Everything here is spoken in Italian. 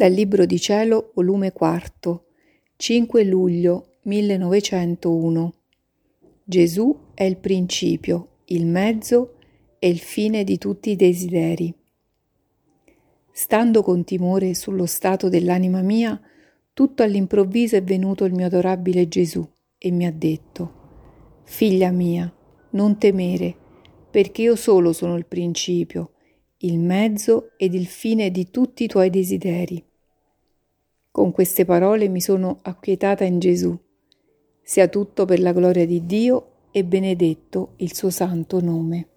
Dal Libro di Cielo, volume 4, 5 luglio 1901. Gesù è il principio, il mezzo e il fine di tutti i desideri. Stando con timore sullo stato dell'anima mia, tutto all'improvviso è venuto il mio adorabile Gesù e mi ha detto, Figlia mia, non temere, perché io solo sono il principio, il mezzo ed il fine di tutti i tuoi desideri. Con queste parole mi sono acquietata in Gesù. Sia tutto per la gloria di Dio e benedetto il suo santo nome.